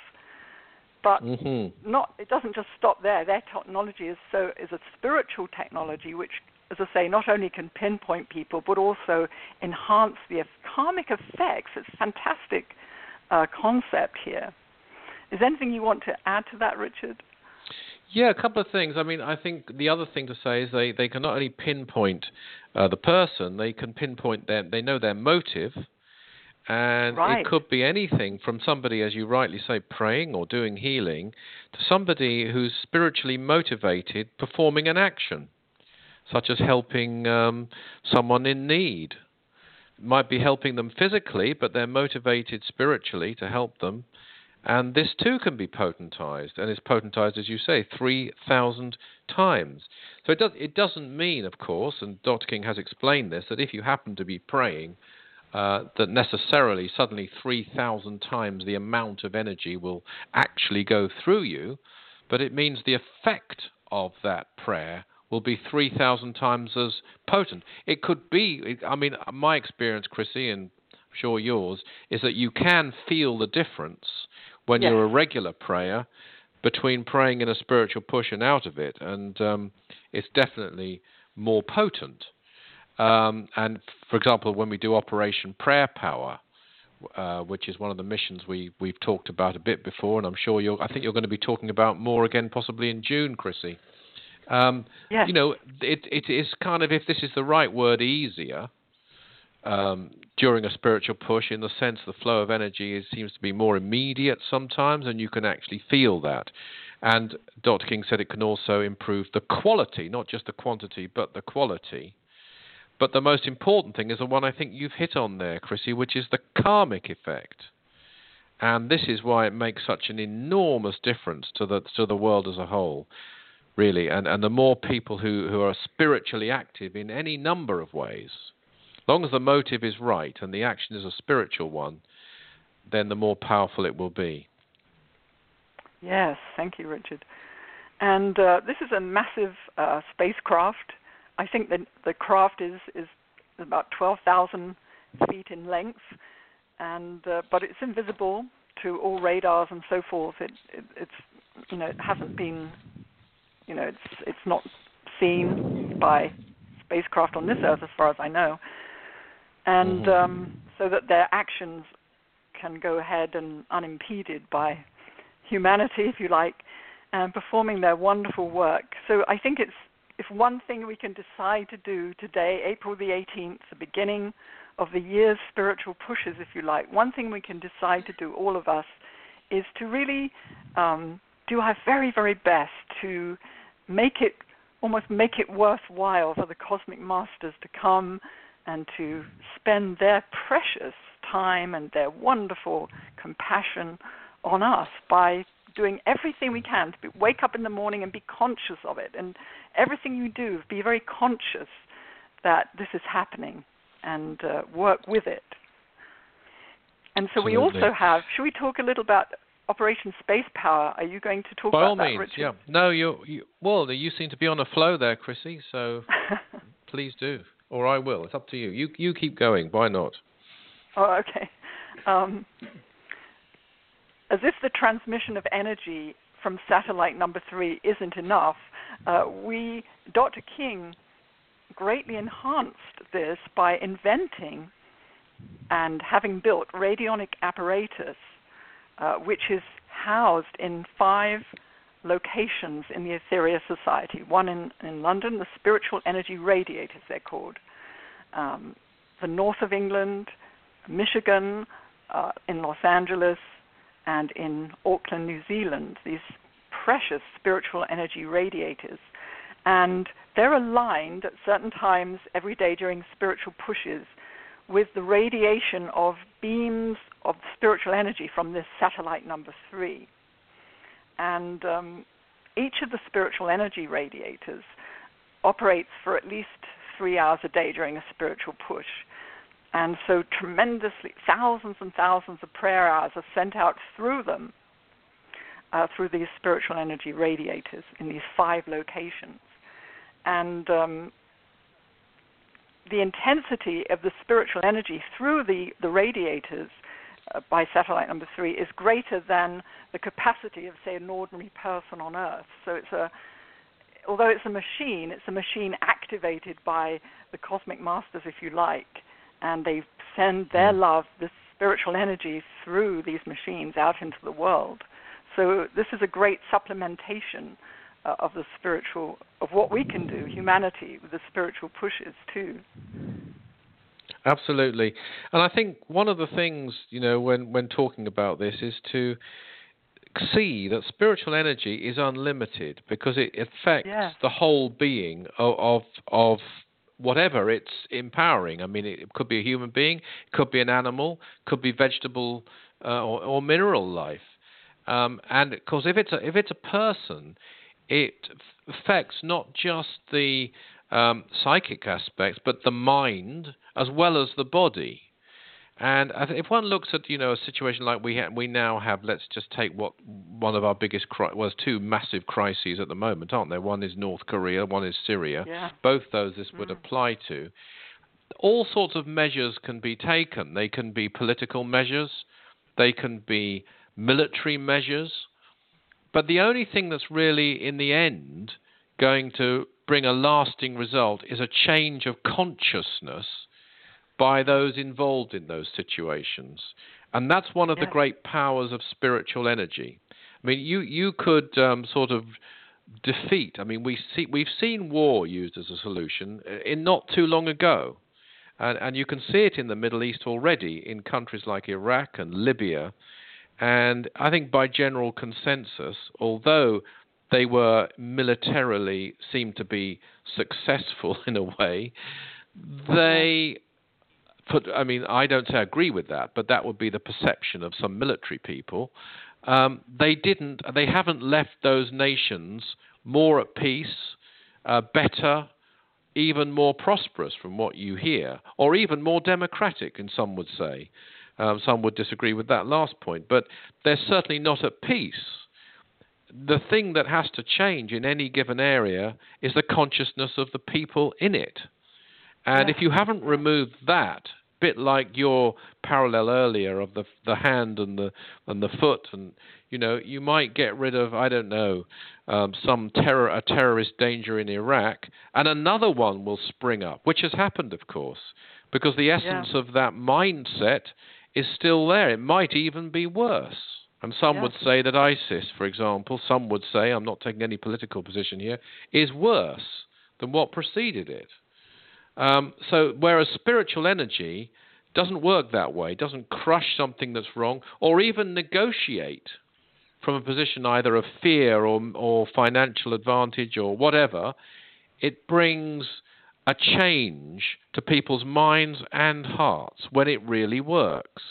But mm-hmm. not, it doesn't just stop there. Their technology is so is a spiritual technology which as I say, not only can pinpoint people, but also enhance the karmic effects. It's a fantastic uh, concept here. Is there anything you want to add to that, Richard? Yeah, a couple of things. I mean, I think the other thing to say is they, they can not only pinpoint uh, the person, they can pinpoint their, they know their motive, and right. it could be anything from somebody, as you rightly say, praying or doing healing, to somebody who's spiritually motivated performing an action such as helping um, someone in need. It might be helping them physically, but they're motivated spiritually to help them. And this too can be potentized, and is potentized, as you say, 3,000 times. So it, does, it doesn't mean, of course, and Dr. King has explained this, that if you happen to be praying, uh, that necessarily suddenly 3,000 times the amount of energy will actually go through you, but it means the effect of that prayer will be 3,000 times as potent. It could be, I mean, my experience, Chrissy, and I'm sure yours, is that you can feel the difference when yes. you're a regular prayer between praying in a spiritual push and out of it. And um, it's definitely more potent. Um, and for example, when we do Operation Prayer Power, uh, which is one of the missions we we've talked about a bit before, and I'm sure you're. I think you're going to be talking about more again, possibly in June, Chrissy. Um, yes. You know, it it is kind of, if this is the right word, easier um, during a spiritual push in the sense the flow of energy is, seems to be more immediate sometimes, and you can actually feel that. And Dr. King said it can also improve the quality, not just the quantity, but the quality. But the most important thing is the one I think you've hit on there, Chrissy, which is the karmic effect. And this is why it makes such an enormous difference to the to the world as a whole really. And, and the more people who, who are spiritually active in any number of ways, long as the motive is right and the action is a spiritual one, then the more powerful it will be. Yes, thank you, Richard. And uh, this is a massive uh, spacecraft. I think that the craft is, is about 12,000 feet in length, and uh, but it's invisible to all radars and so forth. It, it, it's you know it hasn't been you know, it's it's not seen by spacecraft on this Earth, as far as I know. And mm-hmm. um, so that their actions can go ahead and unimpeded by humanity, if you like, and performing their wonderful work. So I think it's if one thing we can decide to do today, April the 18th, the beginning of the year's spiritual pushes, if you like, one thing we can decide to do, all of us, is to really um, do our very, very best to make it almost make it worthwhile for the cosmic masters to come and to spend their precious time and their wonderful compassion on us by doing everything we can to be, wake up in the morning and be conscious of it and everything you do be very conscious that this is happening and uh, work with it and so Absolutely. we also have should we talk a little about Operation Space Power. Are you going to talk By about all that, means, Richard? yeah. No, you, you well, you seem to be on a flow there, Chrissy. So please do, or I will. It's up to you. You you keep going. Why not? oh, okay. Um, as if the transmission of energy from satellite number three isn't enough, uh, we Dr. King greatly enhanced this by inventing and having built radionic apparatus uh, which is housed in five locations in the Aetherius Society. One in, in London, the Spiritual Energy Radiators, they're called. Um, the north of England, Michigan, uh, in Los Angeles, and in Auckland, New Zealand, these precious spiritual energy radiators. And they're aligned at certain times every day during spiritual pushes with the radiation of beams of spiritual energy from this satellite number three. And um, each of the spiritual energy radiators operates for at least three hours a day during a spiritual push. And so, tremendously, thousands and thousands of prayer hours are sent out through them, uh, through these spiritual energy radiators in these five locations. And um, the intensity of the spiritual energy through the, the radiators uh, by satellite number three is greater than the capacity of, say, an ordinary person on Earth. So it's a, although it's a machine, it's a machine activated by the cosmic masters, if you like, and they send their love, this spiritual energy, through these machines out into the world. So this is a great supplementation uh, of the spiritual of what we can do, humanity, with the spiritual pushes too. Absolutely, and I think one of the things you know when when talking about this is to see that spiritual energy is unlimited because it affects Yeah. the whole being of, of of whatever it's empowering. I mean, it could be a human being, it could be an animal, could be vegetable uh, or, or mineral life. Um, and because if it's a, if it's a person, it affects not just the um, psychic aspects, but the mind as well as the body. And if one looks at you know a situation like we ha- we now have, let's just take what one of our biggest cri- well, there's two massive crises at the moment, aren't there? One is North Korea, one is Syria. Yeah. Both those this would Mm. apply to. All sorts of measures can be taken. They can be political measures, they can be military measures, but the only thing that's really in the end going to bring a lasting result is a change of consciousness by those involved in those situations. And that's one of the great powers of spiritual energy. I mean, you, you could um, sort of defeat, I mean, we see, we've seen war used as a solution uh, in not too long ago. And, and you can see it in the Middle East already in countries like Iraq and Libya. And I think by general consensus, although they were militarily seemed to be successful in a way, they put. I mean, I don't say I agree with that, but that would be the perception of some military people. Um, they didn't. They haven't left those nations more at peace, uh, better, even more prosperous, from what you hear, or even more democratic, and some would say. Um, some would disagree with that last point, but they're certainly not at peace. The thing that has to change in any given area is the consciousness of the people in it. And Yeah. if you haven't removed that, bit like your parallel earlier of the the hand and the and the foot, and you know, you might get rid of I don't know um, some terror a terrorist danger in Iraq, and another one will spring up, which has happened, of course. because the essence Yeah. of that mindset is still there. It might even be worse. And some Yes. would say that ISIS, for example, some would say, I'm not taking any political position here, is worse than what preceded it. Um, so, whereas spiritual energy doesn't work that way, doesn't crush something that's wrong, or even negotiate from a position either of fear or, or financial advantage or whatever, it brings a change to people's minds and hearts when it really works.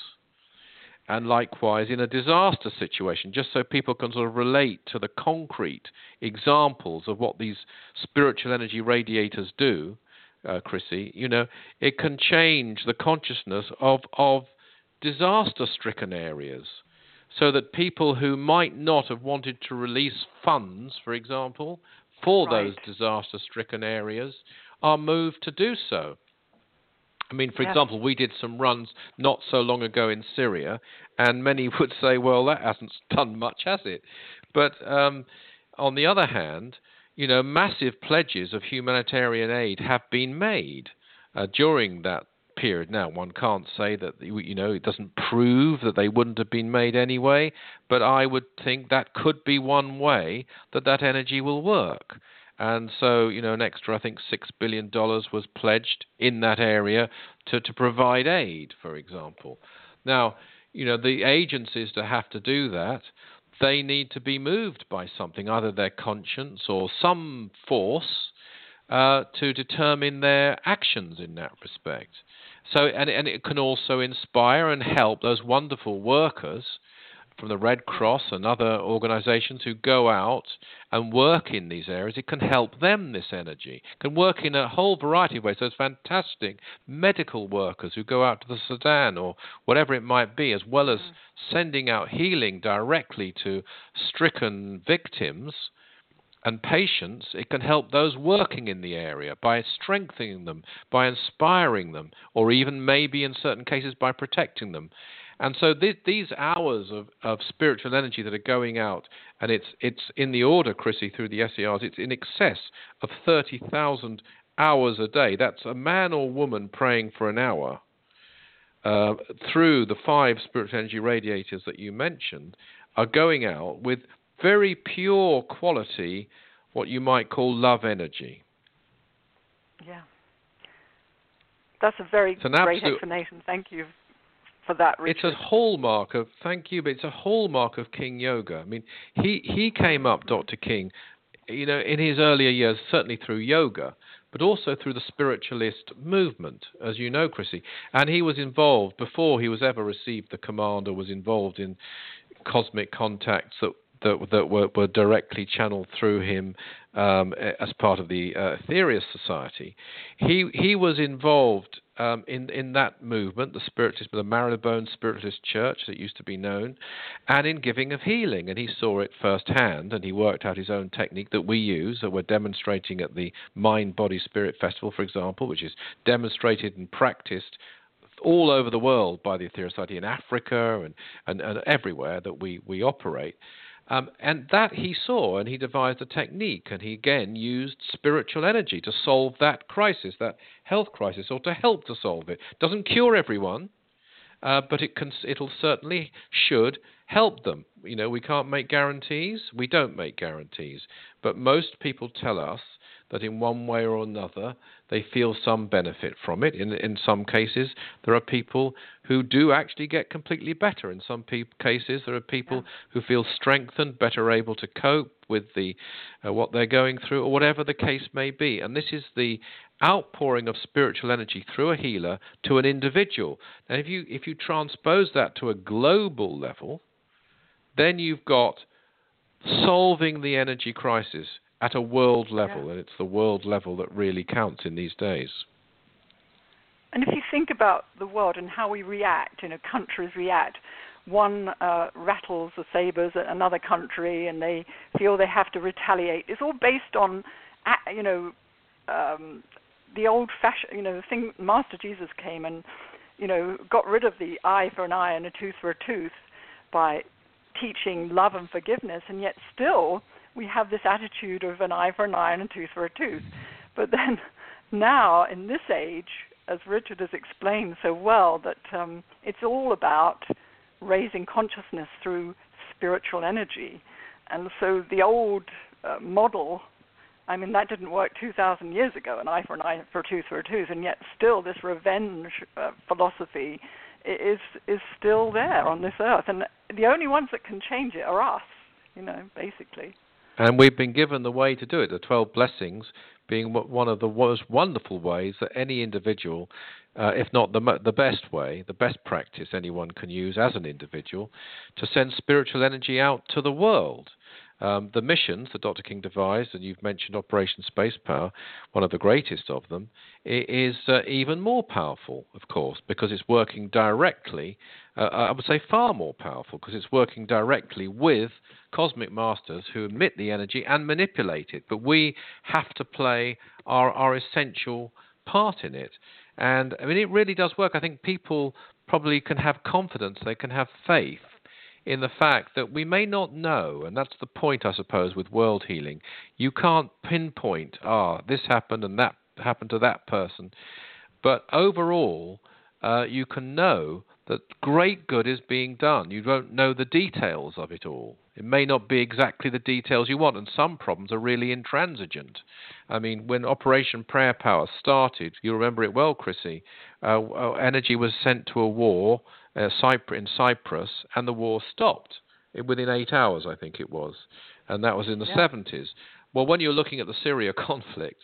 And likewise, in a disaster situation, just so people can sort of relate to the concrete examples of what these spiritual energy radiators do, uh, Chrissy, you know, it can change the consciousness of, of disaster stricken areas so that people who might not have wanted to release funds, for example, for those disaster stricken areas are moved to do so. I mean, for Yes. example, we did some runs not so long ago in Syria, and many would say, well, that hasn't done much, has it? But um, on the other hand, you know, massive pledges of humanitarian aid have been made uh, during that period. Now, one can't say that, you know, it doesn't prove that they wouldn't have been made anyway, but I would think that could be one way that that energy will work. And so, you know, an extra, I think, $6 billion was pledged in that area to, to provide aid, for example. Now, you know, the agencies to have to do that, they need to be moved by something, either their conscience or some force uh, to determine their actions in that respect. So, and, and it can also inspire and help those wonderful workers from the Red Cross and other organizations who go out and work in these areas. It can help them, this energy. It can work in a whole variety of ways. Those fantastic medical workers who go out to the Sudan or whatever it might be, as well as mm. sending out healing directly to stricken victims and patients, it can help those working in the area by strengthening them, by inspiring them, or even maybe in certain cases by protecting them. And so th- these hours of, of spiritual energy that are going out, and it's it's in the order, Chrissy, through the SERs, it's in excess of thirty thousand hours a day. That's a man or woman praying for an hour. Uh, through the five spiritual energy radiators that you mentioned, are going out with very pure quality, what you might call love energy. Yeah. That's a very great absolute- explanation. Thank you for that, reason. It's a hallmark of thank you, but it's a hallmark of King Yoga. I mean, he he came up, Dr. King, you know, in his earlier years, certainly through yoga, but also through the spiritualist movement, as you know, Chrissy. And he was involved before he was ever received the command or was involved in cosmic contacts that that that were, were directly channeled through him um, as part of the uh, Aetherius Society. He he was involved um, in in that movement, the spiritualist, the Marylebone Spiritualist Church that used to be known, and in giving of healing. And he saw it firsthand, and he worked out his own technique that we use, that we're demonstrating at the Mind Body Spirit Festival, for example, which is demonstrated and practiced all over the world by the Aetherius Society in Africa and, and, and everywhere that we, we operate. Um, and that he saw, and he devised a technique, and he again used spiritual energy to solve that crisis, that health crisis, or to help to solve it. Doesn't cure everyone, uh, but it can, it'll certainly should help them. You know, we can't make guarantees. We don't make guarantees, but most people tell us that in one way or another they feel some benefit from it. In in some cases, there are people who do actually get completely better. In some pe- cases, there are people who feel strengthened, better able to cope with the uh, what they're going through, or whatever the case may be. And this is the outpouring of spiritual energy through a healer to an individual. And if you if you transpose that to a global level, then you've got solving the energy crisis at a world level, Yeah. and it's the world level that really counts in these days. And if you think about the world and how we react, you know, countries react. One uh, rattles the sabers at another country, and they feel they have to retaliate. It's all based on, you know, um, the old-fashioned, you know, the thing. Master Jesus came and, you know, got rid of the eye for an eye and a tooth for a tooth by teaching love and forgiveness, and yet still we have this attitude of an eye for an eye and a tooth for a tooth. But then now in this age, as Richard has explained so well, that um, it's all about raising consciousness through spiritual energy. And so the old uh, model, I mean, that didn't work 2,000 years ago, an eye for an eye, for a tooth for a tooth, and yet still this revenge uh, philosophy is is still there on this earth. And the only ones that can change it are us, you know, basically. And we've been given the way to do it, the 12 blessings being one of the most wonderful ways that any individual, uh, if not the, the best way, the best practice anyone can use as an individual, to send spiritual energy out to the world. Um, the missions that Dr. King devised, and you've mentioned Operation Space Power, one of the greatest of them, is uh, even more powerful, of course, because it's working directly, uh, I would say far more powerful, because it's working directly with cosmic masters who emit the energy and manipulate it. But we have to play our, our essential part in it. And I mean, it really does work. I think people probably can have confidence, they can have faith in the fact that we may not know, and that's the point, I suppose, with world healing. You can't pinpoint, ah, this happened and that happened to that person. But overall, uh, you can know that great good is being done. You don't know the details of it all. It may not be exactly the details you want, and some problems are really intransigent. I mean, when Operation Prayer Power started, you remember it well, Chrissy, uh, uh energy was sent to a war uh, in Cyprus, and the war stopped within eight hours, I think it was, and that was in the yeah. 70s. Well, when you're looking at the Syria conflict,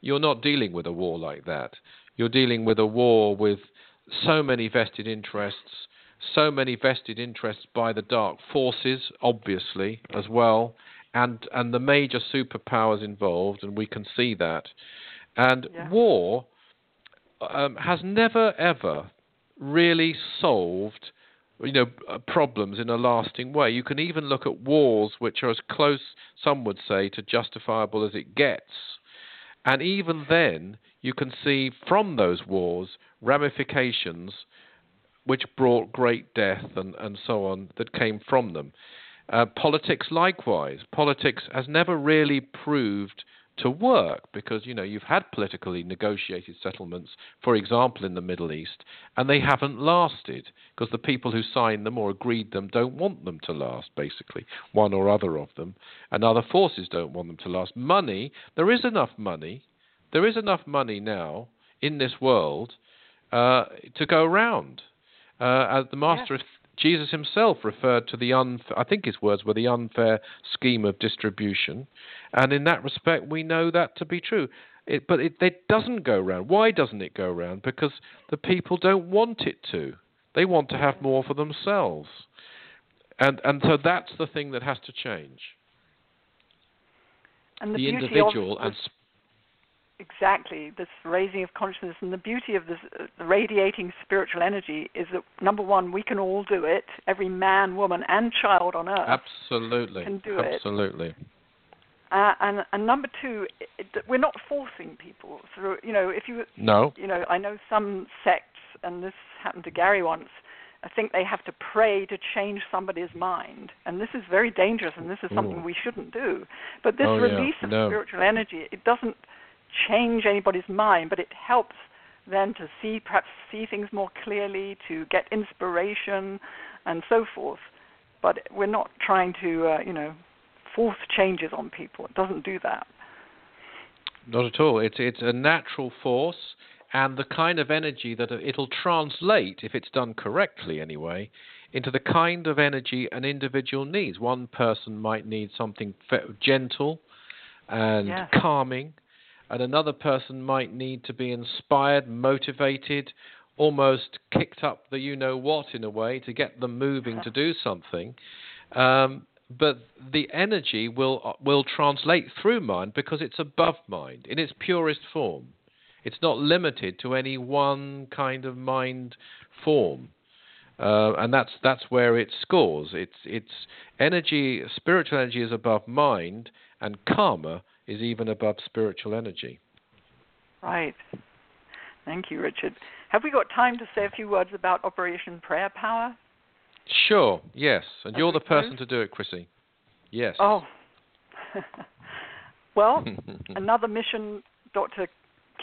you're not dealing with a war like that. You're dealing with a war with so many vested interests, so many vested interests by the dark forces, obviously, as well, and, and the major superpowers involved, and we can see that. And yeah. war um, has never, ever really solved you know uh, problems in a lasting way. You can even look at wars which are as close, some would say, to justifiable as it gets, and even then you can see from those wars ramifications which brought great death and, and so on that came from them. Uh, politics, likewise, politics has never really proved to work because you know you've had politically negotiated settlements, for example, in the Middle East, and they haven't lasted because the people who signed them or agreed them don't want them to last. Basically, one or other of them, and other forces don't want them to last. Money, there is enough money, there is enough money now in this world uh, to go around. Uh, as the master yes. Jesus himself referred to the unfair, I think his words were the unfair scheme of distribution. And in that respect, we know that to be true. It, but it, it doesn't go round. Why doesn't it go round? Because the people don't want it to. They want to have more for themselves. And, and so that's the thing that has to change. And the, the individual and exactly this raising of consciousness and the beauty of this uh, radiating spiritual energy is that number one we can all do it every man woman and child on earth absolutely can do absolutely. it absolutely uh, and and number two it, we're not forcing people through you know if you no you know i know some sects and this happened to gary once I think they have to pray to change somebody's mind, and this is very dangerous, and this is something Ooh. we shouldn't do. But this oh, release yeah. of no. spiritual energy, it doesn't change anybody's mind, but it helps them to see perhaps see things more clearly, to get inspiration, and so forth. But we're not trying to, uh, you know, force changes on people. It doesn't do that. Not at all. It's it's a natural force, and the kind of energy that it'll translate, if it's done correctly anyway, into the kind of energy an individual needs. One person might need something gentle and yes. calming and another person might need to be inspired, motivated, almost kicked up the you know what in a way to get them moving to do something. Um, but the energy will will translate through mind because it's above mind in its purest form. It's not limited to any one kind of mind form. Uh, and that's that's where it scores. It's it's energy, spiritual energy is above mind, and karma is even above spiritual energy. Right. Thank you, Richard. Have we got time to say a few words about Operation Prayer Power? Sure, yes. And you're the person to do it, Chrissy. Yes. Oh. well, another mission Dr.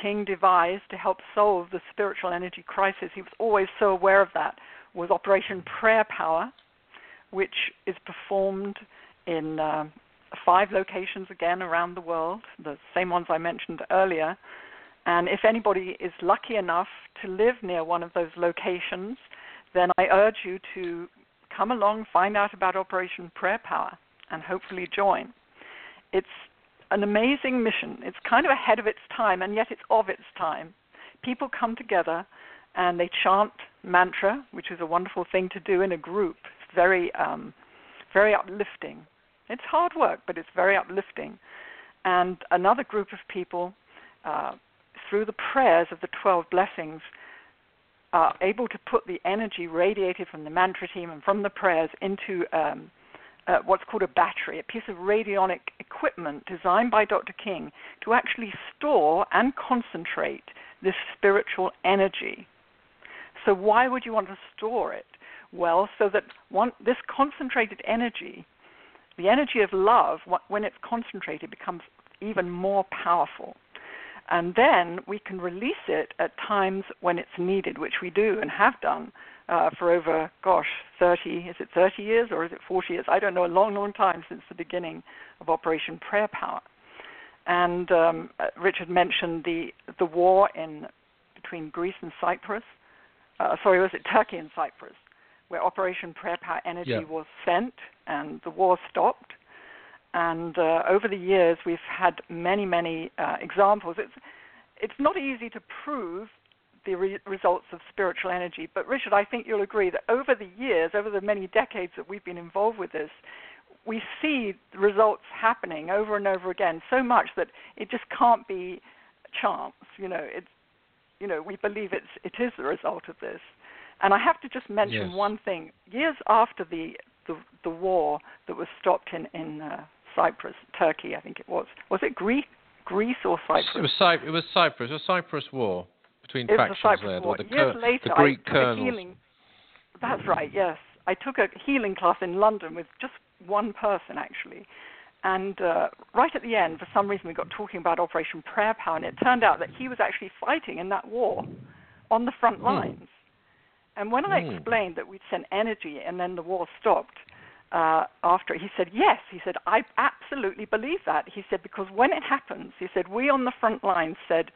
King devised to help solve the spiritual energy crisis, he was always so aware of that, was Operation Prayer Power, which is performed in uh, five locations again around the world, the same ones I mentioned earlier. And if anybody is lucky enough to live near one of those locations, then I urge you to come along, find out about Operation Prayer Power, and hopefully join. It's an amazing mission. It's kind of ahead of its time, and yet it's of its time. People come together and they chant mantra, which is a wonderful thing to do in a group. It's very, um, very uplifting. It's hard work, but it's very uplifting. And another group of people, uh, through the prayers of the 12 blessings, are able to put the energy radiated from the mantra team and from the prayers into um, uh, what's called a battery, a piece of radionic equipment designed by Dr. King to actually store and concentrate this spiritual energy. So, why would you want to store it? Well, so that one, this concentrated energy, the energy of love, when it's concentrated, becomes even more powerful. And then we can release it at times when it's needed, which we do and have done uh, for over, gosh, 30, is it 30 years or is it 40 years? I don't know, a long, long time since the beginning of Operation Prayer Power. And um, uh, Richard mentioned the, the war in between Greece and Cyprus. Uh, sorry, was it Turkey and Cyprus, where Operation Prayer Power Energy yeah. was sent and the war stopped. And uh, over the years, we've had many, many uh, examples. It's it's not easy to prove the re- results of spiritual energy. But Richard, I think you'll agree that over the years, over the many decades that we've been involved with this, we see the results happening over and over again so much that it just can't be chance. You know, it's you know we believe it's it is the result of this. And I have to just mention yes. one thing. Years after the, the the war that was stopped in in uh, Cyprus, Turkey, I think it was. Was it Greece? Greece or Cyprus? It was, Cy- it was Cyprus. The Cyprus War between it factions there. The, Years cur- later, the Greek I colonels. Healing, that's right. Yes, I took a healing class in London with just one person actually, and uh, right at the end, for some reason, we got talking about Operation Prayer Power, and it turned out that he was actually fighting in that war on the front hmm. lines. And when I Hmm. explained that we'd sent energy and then the war stopped, uh, after he said yes he said i absolutely believe that he said because when it happens he said we on the front lines said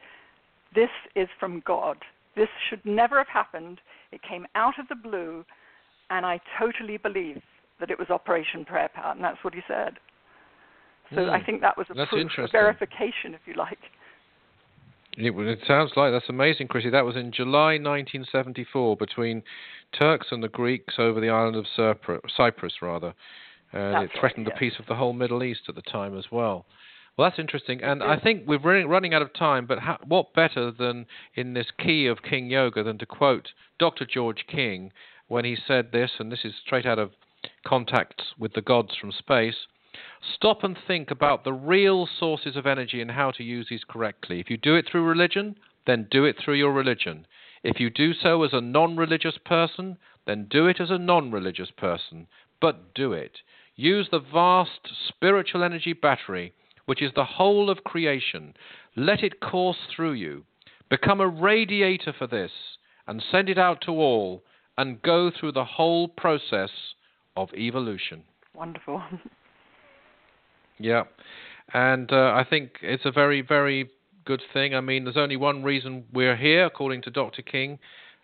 this is from God. This should never have happened. It came out of the blue, and I totally believe that it was Operation Prayer Power, and that's what he said. So mm. I think that was a proof, a verification, if you like. It, it, sounds like that's amazing, Chrissy. That was in July 1974 between Turks and the Greeks over the island of Cyprus, rather. And that's it threatened right, the peace of the whole Middle East at the time as well. Well, that's interesting, and I mm. think we're running, running out of time. But what better than in this key of King Yoga than to quote Dr. George King when he said this, and this is straight out of Contacts with the Gods from Space. Stop and think about the real sources of energy and how to use these correctly. If you do it through religion, then do it through your religion. If you do so as a non religious person, then do it as a non religious person. But do it. Use the vast spiritual energy battery which is the whole of creation. Let it course through you. Become a radiator for this and send it out to all and go through the whole process of evolution. Wonderful. yeah. And uh, I think it's a very, very good thing. I mean, there's only one reason we're here, according to Dr. King,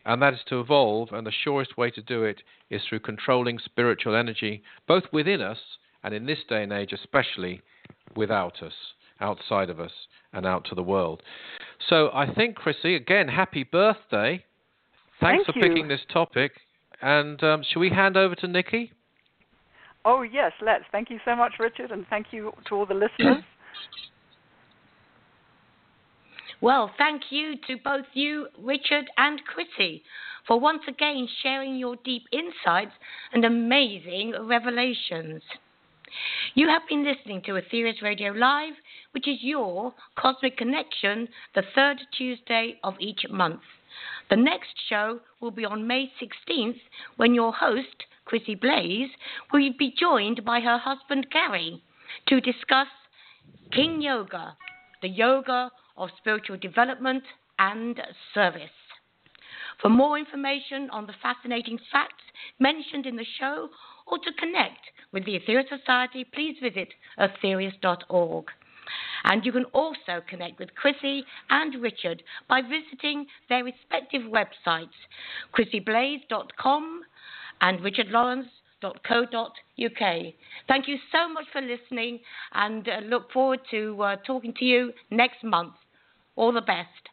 and that is to evolve. And the surest way to do it is through controlling spiritual energy, both within us and in this day and age, especially without us, outside of us, and out to the world. So I think, Chrissy, again, happy birthday. Thanks Thank for you. picking this topic. And um, shall we hand over to Nikki? Oh, yes, let's. Thank you so much, Richard, and thank you to all the listeners. Well, thank you to both you, Richard and Chrissy, for once again sharing your deep insights and amazing revelations. You have been listening to Aetherius Radio Live, which is your cosmic connection, the third Tuesday of each month. The next show will be on May 16th when your host, Chrissy Blaze, will be joined by her husband Gary to discuss King Yoga, the yoga of spiritual development and service. For more information on the fascinating facts mentioned in the show or to connect with the Aetherius Society, please visit aetherius.org. And you can also connect with Chrissy and Richard by visiting their respective websites, chrissyblaze.com and richardlawrence.co.uk. Thank you so much for listening and uh, look forward to uh, talking to you next month. All the best.